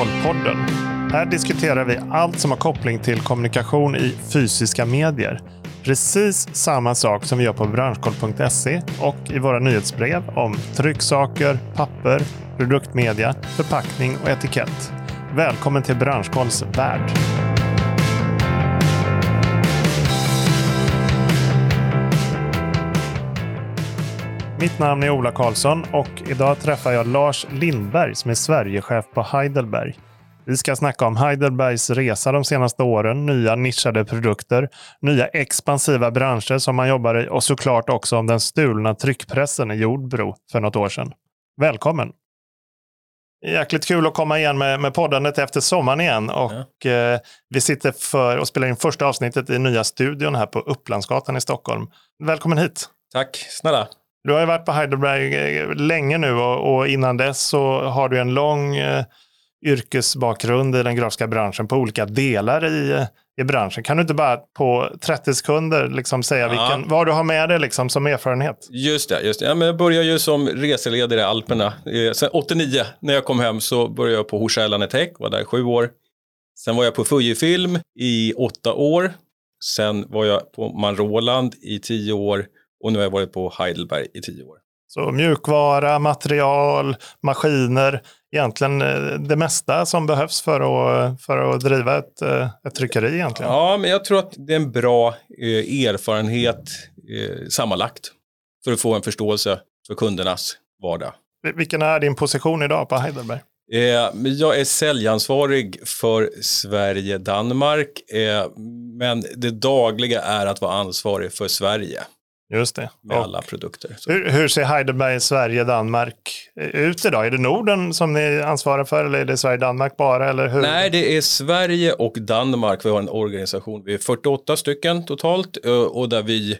Branschkollpodden. Här diskuterar vi allt som har koppling till kommunikation i fysiska medier. Precis samma sak som vi gör på branschkoll.se och i våra nyhetsbrev om trycksaker, papper, produktmedia, förpackning och etikett. Välkommen till Branschkolls värld. Mitt namn är Ola Karlsson och idag träffar jag Lars Lindberg som är Sverigechef på Heidelberg. Vi ska snacka om Heidelbergs resa de senaste åren, nya nischade produkter, nya expansiva branscher som man jobbar i och såklart också om den stulna tryckpressen i Jordbro för något år sedan. Välkommen! Jäkligt kul att komma igen med, med poddandet efter sommaren igen. Och, ja. eh, vi sitter för och spelar in första avsnittet i nya studion här på Upplandsgatan i Stockholm. Välkommen hit! Tack snälla! Du har ju varit på Heidelberg eh, länge nu och, och innan dess så har du en lång eh, yrkesbakgrund i den grafiska branschen på olika delar i, i branschen. Kan du inte bara på 30 sekunder liksom säga ja. vilken, vad du har med dig liksom som erfarenhet? Just det, just det. Ja, men jag började ju som reseledare i Alperna. Eh, sen 89 när jag kom hem så började jag på Hochschild Tech, var där i sju år. Sen var jag på Fujifilm i åtta år. Sen var jag på Manroland i tio år och nu har jag varit på Heidelberg i tio år. Så mjukvara, material, maskiner, egentligen eh, det mesta som behövs för att, för att driva ett, eh, ett tryckeri egentligen. Ja, men jag tror att det är en bra eh, erfarenhet sammanlagt för att få en förståelse för kundernas vardag. Vilken är din position idag på Heidelberg? Jag är säljansvarig för Sverige-Danmark, men det dagliga är att vara ansvarig för Sverige. Just det. Med och alla produkter. Hur, hur, ser Heidelberg, Sverige, Danmark ut idag? Är det Norden som ni ansvarar för eller är det Sverige-Danmark bara? Eller hur? Nej, det är Sverige och Danmark. Vi har en organisation. Vi är 48 stycken totalt eh, och där vi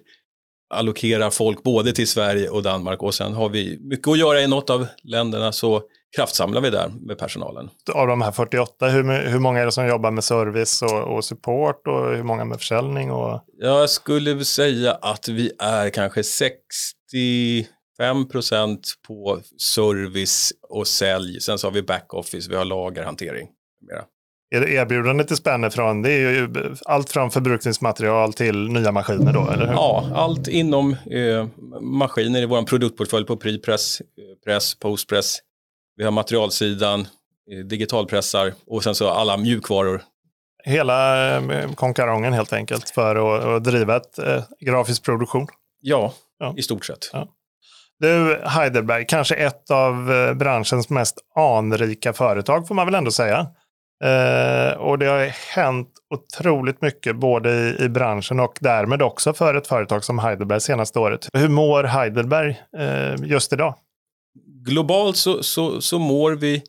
allokerar folk både till Sverige och Danmark och sen har vi mycket att göra i något av länderna så kraftsamlar vi där med personalen. Av de här 48, hur, hur många är det som jobbar med service och, och support och hur många med försäljning? Och... Jag skulle säga att vi är kanske 65 procent på service och sälj. Sen så har vi backoffice, vi har lagerhantering. Mera. Erbjudandet är spänner från, det är ju allt från förbrukningsmaterial till nya maskiner då, eller hur? Ja, allt inom eh, maskiner i vår produktportfölj på prepress, press, postpress, vi har materialsidan, eh, digitalpressar och sen så alla mjukvaror. Hela eh, konkarongen helt enkelt för att, driva ett eh, grafisk produktion? Ja, ja, i stort sett. Ja. Du, Heidelberg, kanske ett av branschens mest anrika företag får man väl ändå säga. Eh, och det har hänt otroligt mycket både i, i, branschen och därmed också för ett företag som Heidelberg senaste året. Hur mår Heidelberg eh, just idag? Globalt så, så, så mår vi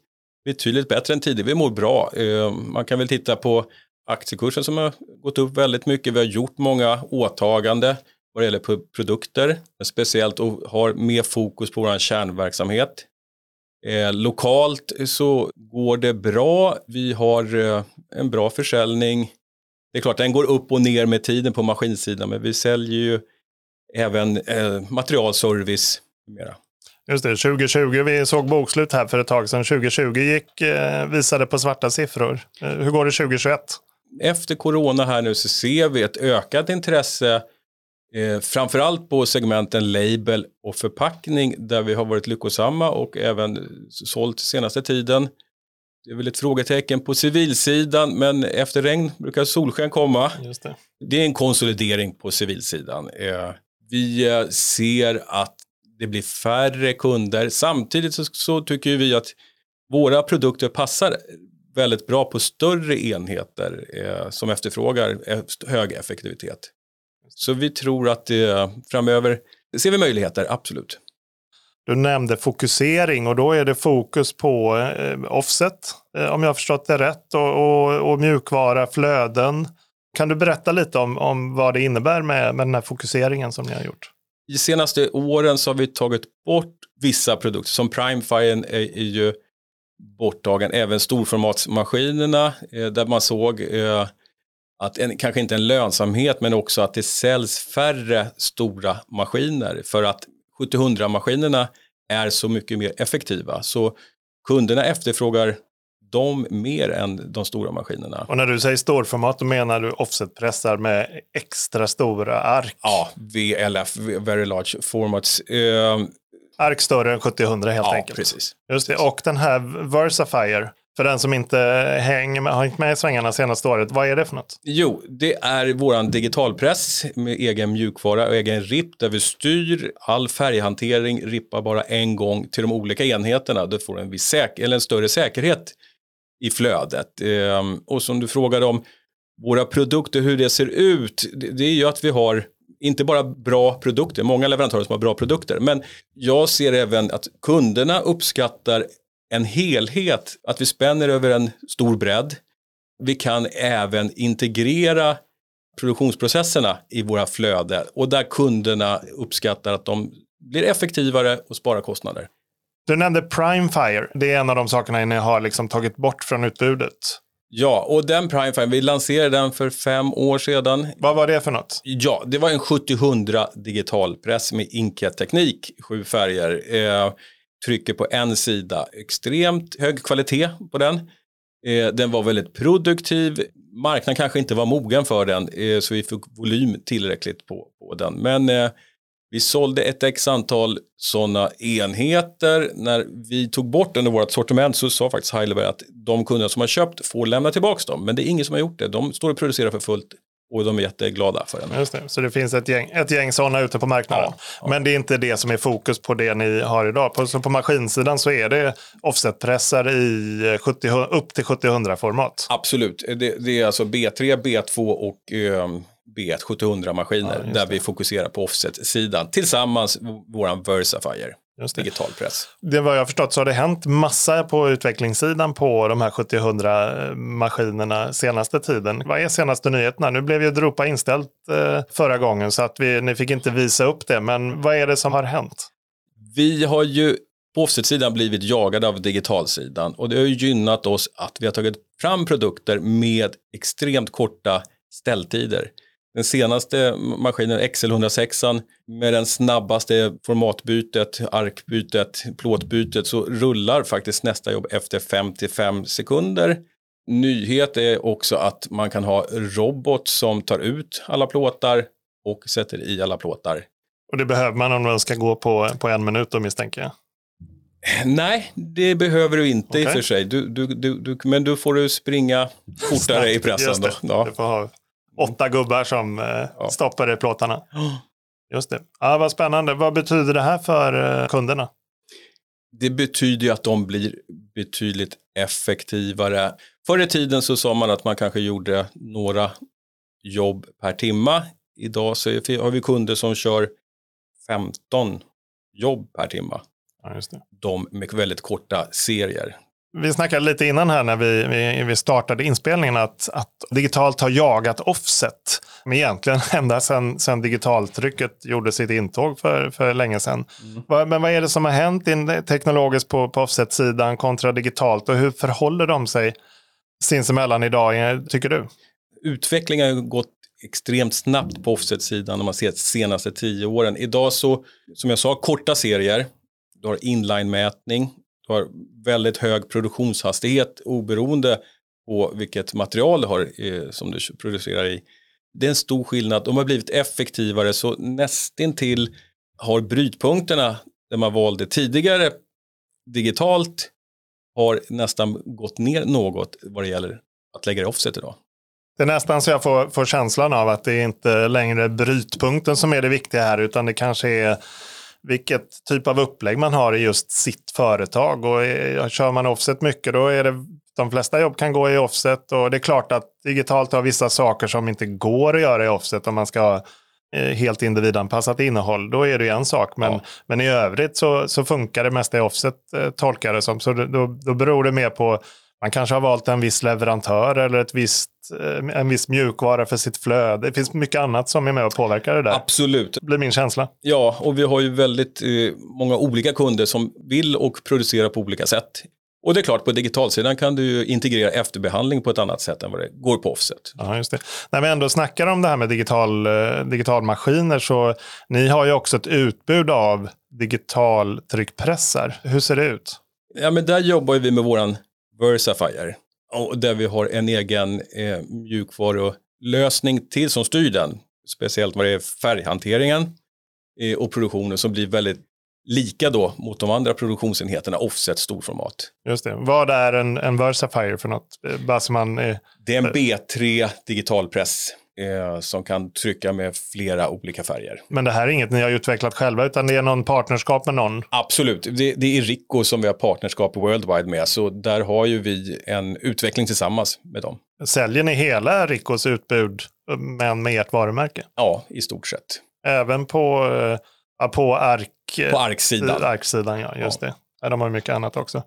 betydligt bättre än tidigare. Vi mår bra. Eh, man kan väl titta på aktiekursen som har gått upp väldigt mycket. Vi har gjort många åtagande vad det gäller produkter, speciellt och har mer fokus på vår kärnverksamhet. Eh, lokalt så går det bra. Vi har eh, en bra försäljning. Det är klart, den går upp och ner med tiden på maskinsidan, men vi säljer ju även eh, materialservice. Mera. Just det, 2020, vi såg bokslut här för ett tag sedan. 2020 gick, eh, visade på svarta siffror. Eh, hur går det 2021? Efter corona här nu så ser vi ett ökat intresse eh, framförallt på segmenten label och förpackning där vi har varit lyckosamma och även sålt senaste tiden. Det är väl ett frågetecken på civilsidan men efter regn brukar solsken komma. Det. det. är en konsolidering på civilsidan. Eh, vi eh, ser att det blir färre kunder. Samtidigt så, så tycker vi att våra produkter passar väldigt bra på större enheter eh, som efterfrågar hög effektivitet. Så vi tror att eh, framöver ser vi möjligheter, absolut. Du nämnde fokusering och då är det fokus på eh, offset, eh, om jag har förstått det rätt, och, och, och, mjukvara, flöden. Kan du berätta lite om, om vad det innebär med, med den här fokuseringen som ni har gjort? De senaste åren så har vi tagit bort vissa produkter som Primefire är, är ju borttagen, även storformatsmaskinerna eh, där man såg eh, att en, kanske inte en lönsamhet men också att det säljs färre stora maskiner för att 700 maskinerna är så mycket mer effektiva. Så kunderna efterfrågar de mer än de stora maskinerna. Och när du säger storformat, då menar du offsetpressar med extra stora ark? Ja, VLF, Very Large Formats. Eh, ark större än 70-100 helt ja, enkelt. Precis. Just det. Och den här Versafire, för den som inte hänger med, har hängt med i svängarna senaste året, vad är det för något? Jo, det är våran digitalpress med egen mjukvara och egen RIP där vi styr all färghantering, rippar bara en gång till de olika enheterna. Du får en, viss säk- eller en större säkerhet i flödet. Ehm, och som du frågade om våra produkter, hur det ser ut, det, det är ju att vi har inte bara bra produkter, många leverantörer som har bra produkter, men jag ser även att kunderna uppskattar en helhet, att vi spänner över en stor bredd. Vi kan även integrera produktionsprocesserna i våra flöden och där kunderna uppskattar att de blir effektivare och sparar kostnader. Du nämnde Primefire, det är en av de sakerna ni har liksom tagit bort från utbudet. Ja, och den Primefire, vi lanserade den för fem år sedan. Vad var det för något? Ja, det var en 70-100 digitalpress med inkjet-teknik, sju färger. Eh, trycker på en sida, extremt hög kvalitet på den. Eh, den var väldigt produktiv, marknaden kanske inte var mogen för den, eh, så vi fick volym tillräckligt på, på den. Men eh, vi sålde ett x antal sådana enheter. När vi tog bort den i vårt sortiment så sa faktiskt Heidelberg att de kunder som har köpt får lämna tillbaka dem. Men det är ingen som har gjort det. De står och producerar för fullt och de är jätteglada för den. Just det. Så det finnt ett gäng, ett gäng sådana ute på marknaden. Ja, ja. Men det är inte det som är fokus på det ni har idag. På, så på maskinsidan så är det offsetpressar i 70, upp till 70-100 format. Absolut. Det, det, är alltså B3, B2 och eh, B1 700 maskiner ja, där vi fokuserar på offset-sidan tillsammans med våran Versafire. Just det. digital press. Det vad jag förstått så har det hänt massa på utvecklingssidan på de här 70-100 maskinerna senaste tiden. Vad är senaste nyheterna? Nu blev ju Dropa inställt eh, förra gången så att vi, ni fick inte visa upp det. Men vad är det som har hänt? Vi har ju på offset-sidan blivit jagade av digitalsidan och det har ju gynnat oss att vi har tagit fram produkter med extremt korta ställtider. Den senaste maskinen, XL 106 med den snabbaste formatbytet, arkbytet, plåtbytet så rullar faktiskt nästa jobb efter 55 sekunder. Nyhet är också att man kan ha robot som tar ut alla plåtar och sätter i alla plåtar. Och det behöver man om den ska gå på, på en minut då misstänker jag? Nej, det behöver du inte okay. i och för sig. Du, du, du, men du får du springa fortare i pressen. Då. Ja. Du får ha åtta gubbar som eh, ja. stoppar i plåtarna. Just det. Ja, vad spännande. Vad betyder det här för eh, kunderna? Det betyder att de blir betydligt effektivare. Förr i tiden så sa man att man kanske gjorde några jobb per timma. Idag så har vi kunder som kör 15 jobb per timma. Ja, just det. De med väldigt korta serier. Vi snackade lite innan här när vi, vi, vi startade inspelningen att, att digitalt har jagat offset. Men egentligen ända sedan, sedan digitaltrycket gjorde sitt intåg för, för länge sedan. Mm. Men vad är det som har hänt in, teknologiskt på, på offset-sidan kontra digitalt och hur förhåller de sig sinsemellan idag, tycker du? Utvecklingen har gått extremt snabbt på offset-sidan om man ser de senaste tio åren. Idag så, som jag sa, korta serier. Du har inline-mätning, du har väldigt hög produktionshastighet oberoende på vilket material du har eh, som du producerar i. Det är en stor skillnad. De har blivit effektivare så nästintill har brytpunkterna där man valde tidigare digitalt har nästan gått ner något vad det gäller att lägga det offset idag. Det är nästan så jag får, får känslan av att det är inte längre brytpunkten som är det viktiga här utan det kanske är vilket typ av upplägg man har i just sitt företag. Och kör man offset mycket då är det de flesta jobb kan gå i offset och det är klart att digitalt har vissa saker som inte går att göra i offset om man ska ha eh, helt individanpassat innehåll. Då är det en sak, men, ja. men i övrigt så, så funkar det mesta i offset eh, tolkar det som. Så då, då beror det mer på man kanske har valt en viss leverantör eller ett visst, eh, en viss mjukvara för sitt flöde. Det finns mycket annat som är med och påverkar det där. Absolut. Det blir min känsla. Ja, och vi har ju väldigt eh, många olika kunder som vill och producerar på olika sätt. Och det är klart, på digitalsidan kan du integrera efterbehandling på ett annat sätt än vad det går på offset. Ja, just det. När vi ändå snackar om det här med digital, eh, digitalmaskiner så ni har ju också ett utbud av digitaltryckpressar. Hur ser det ut? Ja, men där jobbar vi med våran Versafire. Och där vi har en egen eh, mjukvarulösning till som styr den. Speciellt vad det är färghanteringen eh, och produktionen som blir väldigt lika då mot de andra produktionsenheterna offset storformat. Just det. Vad är en, en Versafire för något? Eh, bara man, eh, Det är en B3 digitalpress eh, som kan trycka med flera olika färger. men det här är inget ni har utvecklat själva utan det är någon partnerskap med någon? Absolut, det, det är Rico som vi har partnerskap worldwide med, så där har ju vi en utveckling tillsammans med dem. Säljer ni hela Ricos utbud men med ert varumärke? Ja, i stort sett. Även på, eh, på ark, På arksidan. arksidan? Ja, just det. Ja, de har mycket annat också.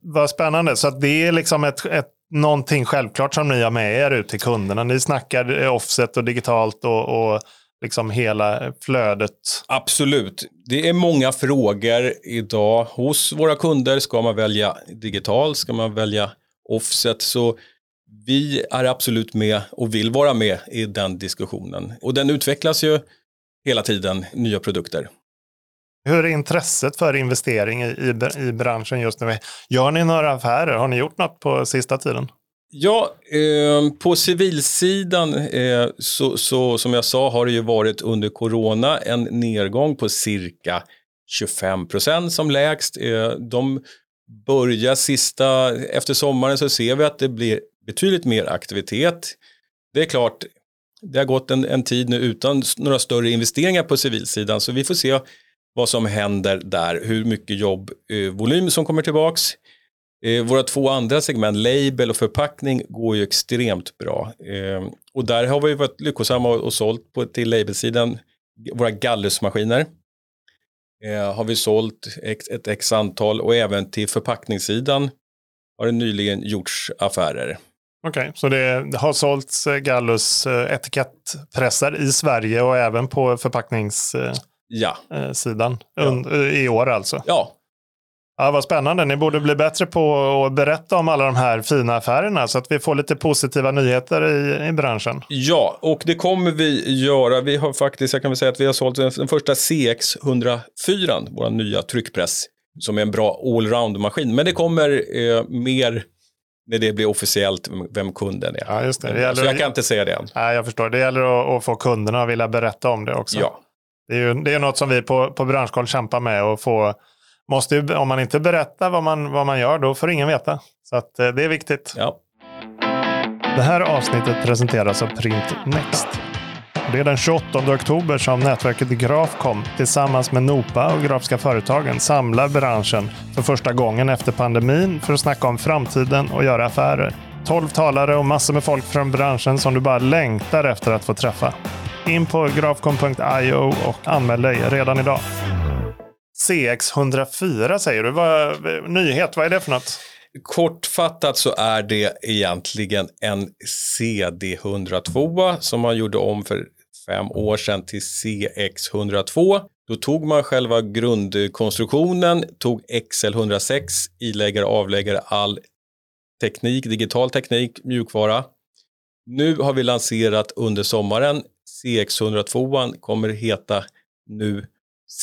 Vad spännande. Så att det är liksom ett, ett, någonting självklart som ni har med er ut till kunderna. Ni snackar offset och digitalt och, och liksom hela flödet. Absolut. Det är många frågor idag hos våra kunder. Ska man välja digitalt? Ska man välja offset? Så vi är absolut med och vill vara med i den diskussionen. Och den utvecklas ju hela tiden, nya produkter. Hur är intresset för investering i, i, branschen just nu? Gör ni några affärer? Har ni gjort något på sista tiden? Ja, eh, på civilsidan eh, så, så som jag sa har det ju varit under corona en nedgång på cirka 25 procent som lägst. Eh, de börjar sista, efter sommaren så ser vi att det blir betydligt mer aktivitet. Det är klart, det har gått en, en tid nu utan några större investeringar på civilsidan så vi får se vad som händer där, hur mycket jobbvolym eh, som kommer tillbaks. Eh, våra två andra segment, label och förpackning, går ju extremt bra. Eh, och där har vi varit lyckosamma och, och sålt på, till labelsidan våra gallusmaskiner. Eh, har vi sålt ett, ett x antal och även till förpackningssidan har det nyligen gjorts affärer. Okej, okay, så det har sålts eh, Gallus eh, etikettpressar i Sverige och även på förpacknings... Eh, Ja, ja. i år alltså? ja. Ja, vad spännande. Ni borde bli bättre på att berätta om alla de här fina affärerna så att vi får lite positiva nyheter i, i branschen. Ja, och det kommer vi göra. Vi har faktiskt, jag kan väl säga att vi har sålt den första CX104, vår nya tryckpress, som är en bra allround-maskin. Men det kommer eh, mer när det blir officiellt vem kunden är. Ja, just det. det så jag kan inte säga det än. Nej, jag förstår. Det gäller att, att få kunderna att vilja berätta om det också. Ja. Det är, ju, det är något som vi på, på branschkoll kämpar med och få måste ju, om man inte berättar vad man, vad man gör, då får ingen veta. Så att, eh, det är viktigt. Ja. Det här avsnittet presenteras av Print Next. Det är den 28 oktober som nätverket Grafcom tillsammans med Nopa och Grafiska Företagen samlar branschen för första gången efter pandemin för att snacka om framtiden och göra affärer. 12 talare och massor med folk från branschen som du bara längtar efter att få träffa. In på grafcom.io och anmäl dig redan idag. CX104 säger du. Vad, nyhet, vad är det för något? Kortfattat så är det egentligen en CD102 som man gjorde om för fem år sedan till CX102. Då tog man själva grundkonstruktionen, tog XL106, iläggare, avläggare, all teknik, digital teknik, mjukvara. Nu har vi lanserat under sommaren CX102 kommer heta nu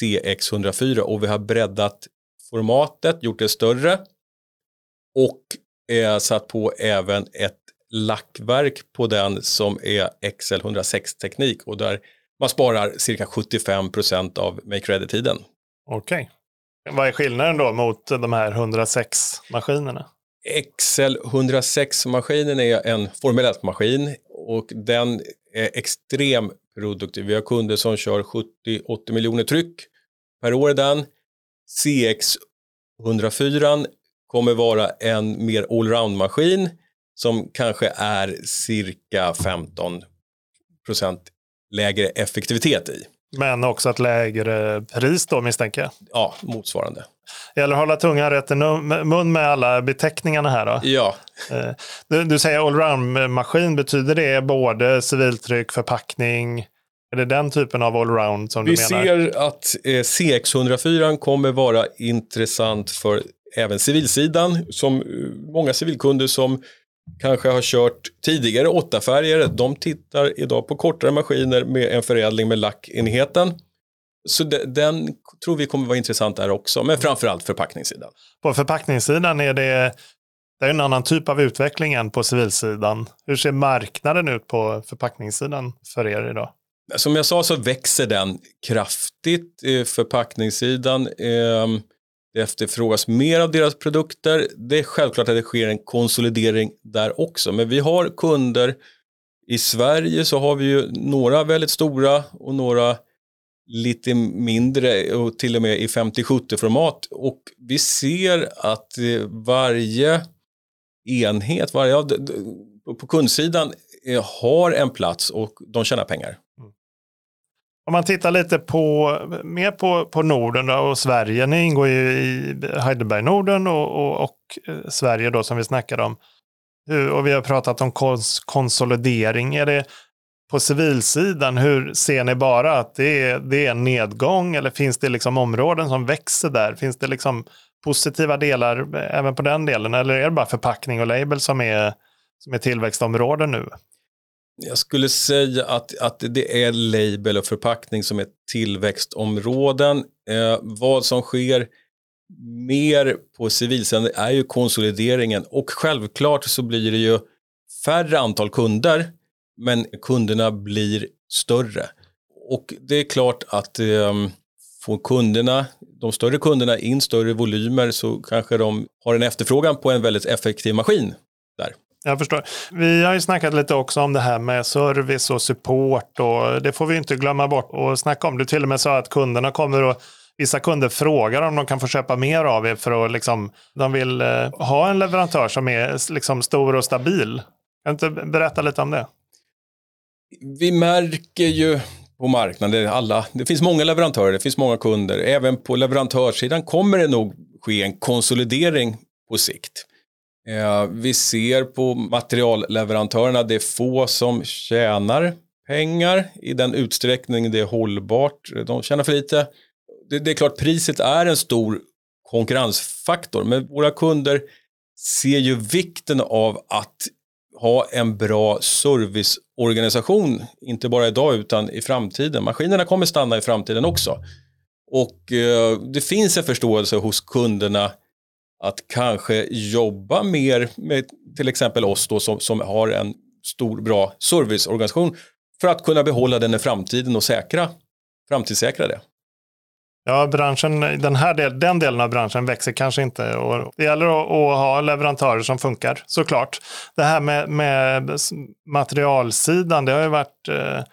CX104 och vi har breddat formatet, gjort det större och eh, satt på även ett lackverk på den som är XL106 teknik och där man sparar cirka 75 procent av make ready-tiden. Okej. Okay. Vad är skillnaden då mot de här 106-maskinerna? XL106-maskinen är en Formel 1-maskin och den är extrem produktiv. Vi har kunder som kör 70-80 miljoner tryck per år den. CX 104 kommer vara en mer allround-maskin som kanske är cirka 15 procent lägre effektivitet i. Men också ett lägre pris då misstänker jag? Ja, motsvarande. Att hålla tungan rätt i mun med alla beteckningarna här då. Ja. Eh, du, du säger allround-maskin, betyder det både civiltryck, förpackning? Är det den typen av allround som Vi du menar? Vi ser att eh, CX104 kommer vara intressant för även civilsidan. Som eh, många civilkunder som kanske har kört tidigare åtta färger, de tittar idag på kortare maskiner med en förädling med lackenheten. Så den tror vi kommer vara intressant där också, men framförallt förpackningssidan. På förpackningssidan är det Det är en annan typ av utveckling än på civilsidan. Hur ser marknaden ut på förpackningssidan för er idag? Som jag sa så växer den kraftigt. Eh, förpackningssidan ehm, det efterfrågas mer av deras produkter. Det är självklart att det sker en konsolidering där också. Men vi har kunder i Sverige så har vi ju några väldigt stora och några lite mindre och till och med i 50-70 format och vi ser att eh, varje enhet, varje, på kundsidan eh, har en plats och de tjänar pengar. Om man tittar lite på, mer på, på Norden och Sverige, ni ingår ju i Heidelberg Norden och, och, och eh, Sverige då som vi snackade om. Och vi har pratat om kons konsolidering. Är det, på civilsidan, hur ser ni bara att det är, det är en nedgång eller finns det liksom områden som växer där? Finns det liksom positiva delar eh, även på den delen eller är det bara förpackning och label som är, som är tillväxtområden nu? Jag skulle säga att, att det är label och förpackning som är tillväxtområden. Eh, vad som sker mer på civilsidan är ju konsolideringen och självklart så blir det ju färre antal kunder men kunderna blir större. Och det är klart att eh, får kunderna, de större kunderna in större volymer så kanske de har en efterfrågan på en väldigt effektiv maskin. Jag förstår. Vi har ju snackat lite också om det här med service och support och det får vi inte glömma bort och snacka om. Du till och med sa att kunderna kommer och Vissa kunder frågar om de kan få köpa mer av er för att liksom, de vill eh, ha en leverantör som är liksom stor och stabil. Kan du inte berätta lite om det? vi märker ju på marknaden, alla, det finns många leverantörer, det finns många kunder. Även på leverantörssidan kommer det nog ske en konsolidering på sikt. Eh, vi ser på materialleverantörerna, det är få som tjänar pengar i den utsträckning det är hållbart. De tjänar för lite. Det, det är klart, priset är en stor konkurrensfaktor, men våra kunder ser ju vikten av att ha en bra serviceorganisation, inte bara idag utan i framtiden. Maskinerna kommer stanna i framtiden också. Och eh, det finns en förståelse hos kunderna att kanske jobba mer med till exempel oss då som, som har en stor bra serviceorganisation för att kunna behålla den i framtiden och säkra, framtidssäkra det. Ja, branschen, den, här del, den delen av branschen växer kanske inte. Och det gäller att, att ha leverantörer som funkar, såklart. Det här med, med materialsidan, det har ju varit eh,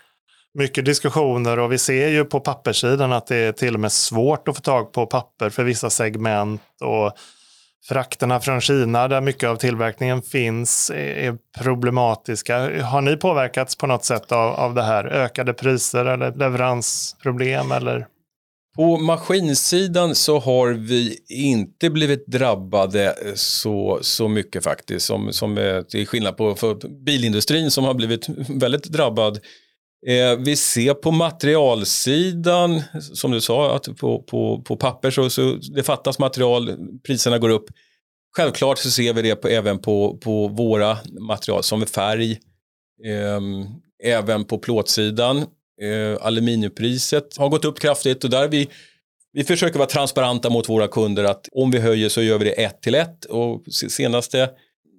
mycket diskussioner och vi ser ju på papperssidan att det är till och med svårt att få tag på papper för vissa segment. och Frakterna från Kina, där mycket av tillverkningen finns, är problematiska. Har ni påverkats på något sätt av, av det här? Ökade priser eller leveransproblem? Eller? På maskinsidan så har vi inte blivit drabbade eh, så, så mycket faktiskt. Som, som eh, till skillnad på för bilindustrin som har blivit väldigt drabbad. Eh, vi ser på materialsidan, som du sa, att på, på, på papper så, så det fattas material, priserna går upp. Självklart så ser vi det på, även på, på våra material som är färg, eh, även på plåtsidan. Eh, aluminiumpriset har gått upp kraftigt och där vi vi försöker vara transparenta mot våra kunder att om vi höjer så gör vi det ett till ett och senaste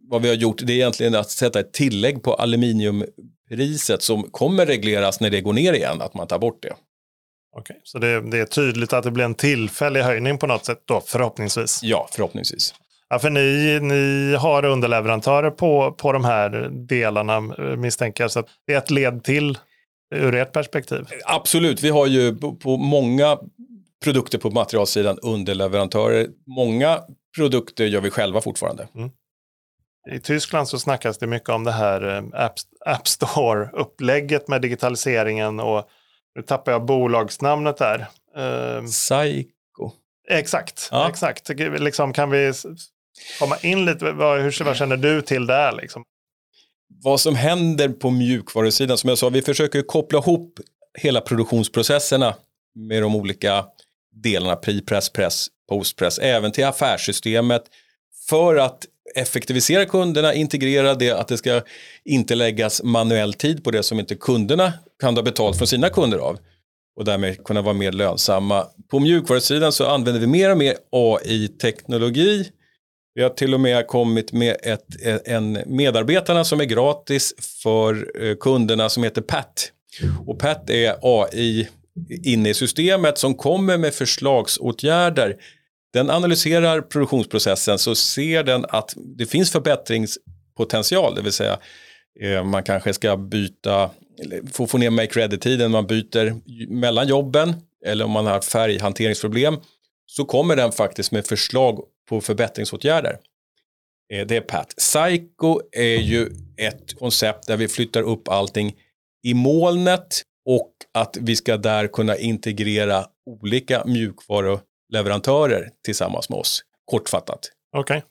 vad vi har gjort det är egentligen att sätta ett tillägg på aluminiumpriset som kommer regleras när det går ner igen, att man tar bort det. Okej, så det, det är tydligt att det blir en tillfällig höjning på något sätt då, förhoppningsvis? Ja, förhoppningsvis. Ja, för ni, ni har underleverantörer på, på de här delarna misstänker jag, så det är ett led till ur ert perspektiv? Absolut, vi har ju på många produkter på materialsidan underleverantörer. Många produkter gör vi själva fortfarande. Mm. I Tyskland så snackas det mycket om det här eh, App, Store-upplägget med digitaliseringen och nu tappar jag bolagsnamnet där. Psycho. Exakt, ja. exakt. Liksom, kan vi komma in lite, vad, hur, vad känner du till det? Liksom? vad som händer på mjukvarusidan, som jag sa, vi försöker koppla ihop hela produktionsprocesserna med de olika delarna, pre-press, press, post-press, även till affärssystemet för att effektivisera kunderna, integrera det, att det ska inte läggas manuell tid på det som inte kunderna kan ha betalt från sina kunder av och därmed kunna vara mer lönsamma. På mjukvarusidan så använder vi mer och mer AI-teknologi Vi har till och med kommit med ett, en medarbetarna som är gratis för eh, kunderna som heter PAT. Och PAT är AI inne i systemet som kommer med förslagsåtgärder. Den analyserar produktionsprocessen så ser den att det finns förbättringspotential, det vill säga eh, man kanske ska byta, få, få ner make ready-tiden, man byter mellan jobben eller om man har färghanteringsproblem så kommer den faktiskt med förslag på förbättringsåtgärder. Eh, det är PAT. Psycho är ju ett koncept där vi flyttar upp allting i molnet och att vi ska där kunna integrera olika leverantörer tillsammans med oss. Kortfattat. Okej. Okay.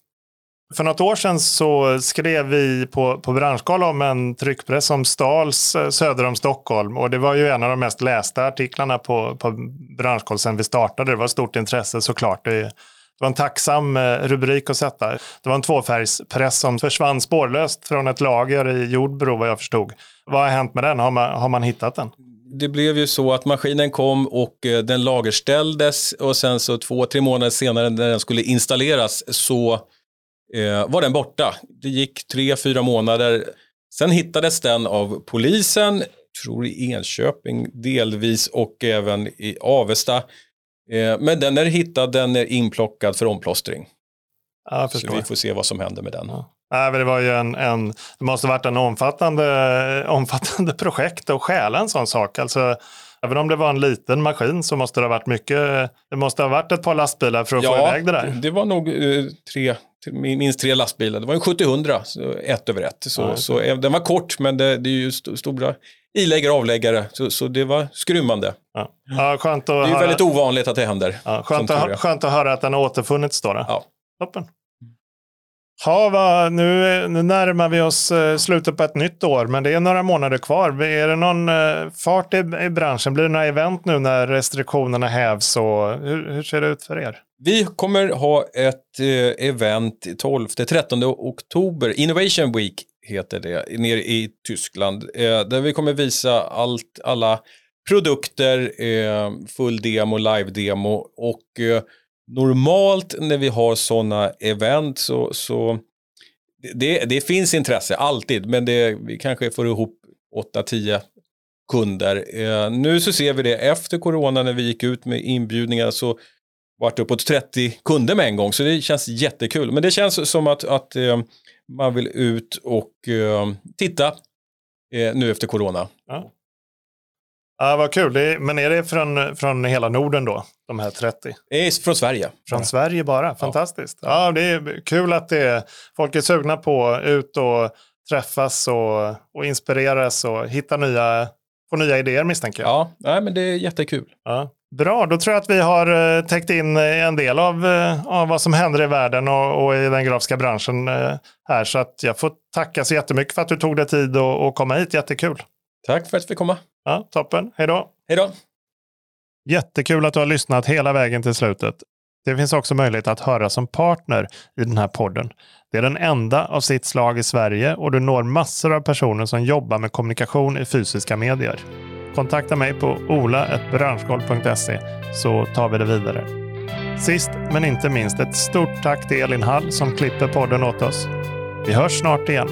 För något år sedan så skrev vi på, på Branschkoll om en tryckpress som stals eh, söder om Stockholm. Och det var ju en av de mest lästa artiklarna på, på Branschkoll sedan vi startade. Det var stort intresse såklart. Det, det var en tacksam eh, rubrik att sätta. Det var en tvåfärgspress som försvann spårlöst från ett lager i Jordbro vad jag förstod. Vad har hänt med den? Har man, har man hittat den? Det blev ju så att maskinen kom och eh, den lagerställdes och sen så två, tre månader senare när den skulle installeras så eh, var den borta. Det gick tre, fyra månader. Sen hittades den av polisen, tror i Enköping delvis och även i Avesta. Eh, men den är hittad, den är inplockad för omplåstring. Ja, så vi får se vad som händer med den. Ja. Nej, det, var ju en, en, det måste ha varit en omfattande, omfattande projekt att stjäla en sån sak. Alltså, Även om det var en liten maskin så måste det ha varit mycket. Det måste ha varit ett par lastbilar för att ja, få iväg det där. Det var nog eh, tre, minst tre lastbilar. Det var en 70 så ett över ett. Så, ja, så den var kort men det, det är ju st stora iläggare och avläggare. Så, så det var skrymmande. Ja. Ja, skönt att det är höra. väldigt ovanligt att det händer. Ja, skönt, att, skönt att höra att den har återfunnits då. då. Ja. Toppen. Ha, va, nu, nu närmar vi oss eh, slutet på ett nytt år, men det är några månader kvar. Är det någon eh, fart i, i branschen? Blir det några event nu när restriktionerna hävs? Och, hur, hur ser det ut för er? Vi kommer ha ett eh, event 12-13 oktober. Innovation Week heter det, nere i Tyskland. Eh, där vi kommer visa allt, alla produkter, eh, full demo, live-demo och eh, normalt när vi har sådana event så, så det, det finns intresse alltid, men det, vi kanske får ihop 8-10 kunder. Eh, nu så ser vi det efter corona när vi gick ut med inbjudningar så vart det uppåt 30 kunder med en gång, så det känns jättekul. Men det känns som att, att eh, man vill ut och eh, titta eh, nu efter corona. Ja. Ja, vad kul. Är, men är det från, från hela Norden då, de här 30? Det är från Sverige. Från ja. Sverige bara, fantastiskt. Ja. ja. det är kul att det är, folk är sugna på ut och träffas och, och inspireras och hitta nya, få nya idéer misstänker jag. Ja, nej, men det är jättekul. Ja. Bra, då tror jag att vi har eh, täckt in en del av, eh, av vad som händer i världen och, och, i den grafiska branschen eh, här. Så att jag får tacka så jättemycket för att du tog dig tid att komma hit. Jättekul. Tack för att vi fick komma. Ja, toppen. Hej då. Hej då. Jättekul att du har lyssnat hela vägen till slutet. Det finns också möjlighet att höra som partner i den här podden. Det är den enda av sitt slag i Sverige och du når massor av personer som jobbar med kommunikation i fysiska medier. Kontakta mig på ola.branschgolv.se så tar vi det vidare. Sist men inte minst ett stort tack till Elin Hall som klipper podden åt oss. Vi hörs snart igen.